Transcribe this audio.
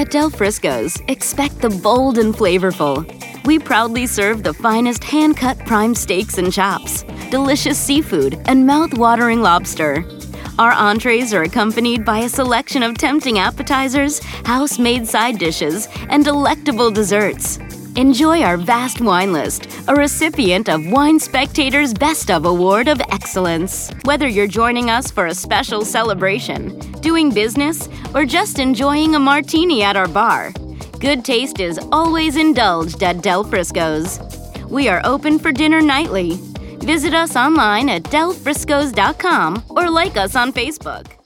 At Del Frisco's, expect the bold and flavorful. We proudly serve the finest hand cut prime steaks and chops, delicious seafood, and mouth watering lobster. Our entrees are accompanied by a selection of tempting appetizers, house made side dishes, and delectable desserts. Enjoy our vast wine list, a recipient of Wine Spectator's Best of Award of Excellence. Whether you're joining us for a special celebration, doing business, or just enjoying a martini at our bar, good taste is always indulged at Del Frisco's. We are open for dinner nightly. Visit us online at delfriscos.com or like us on Facebook.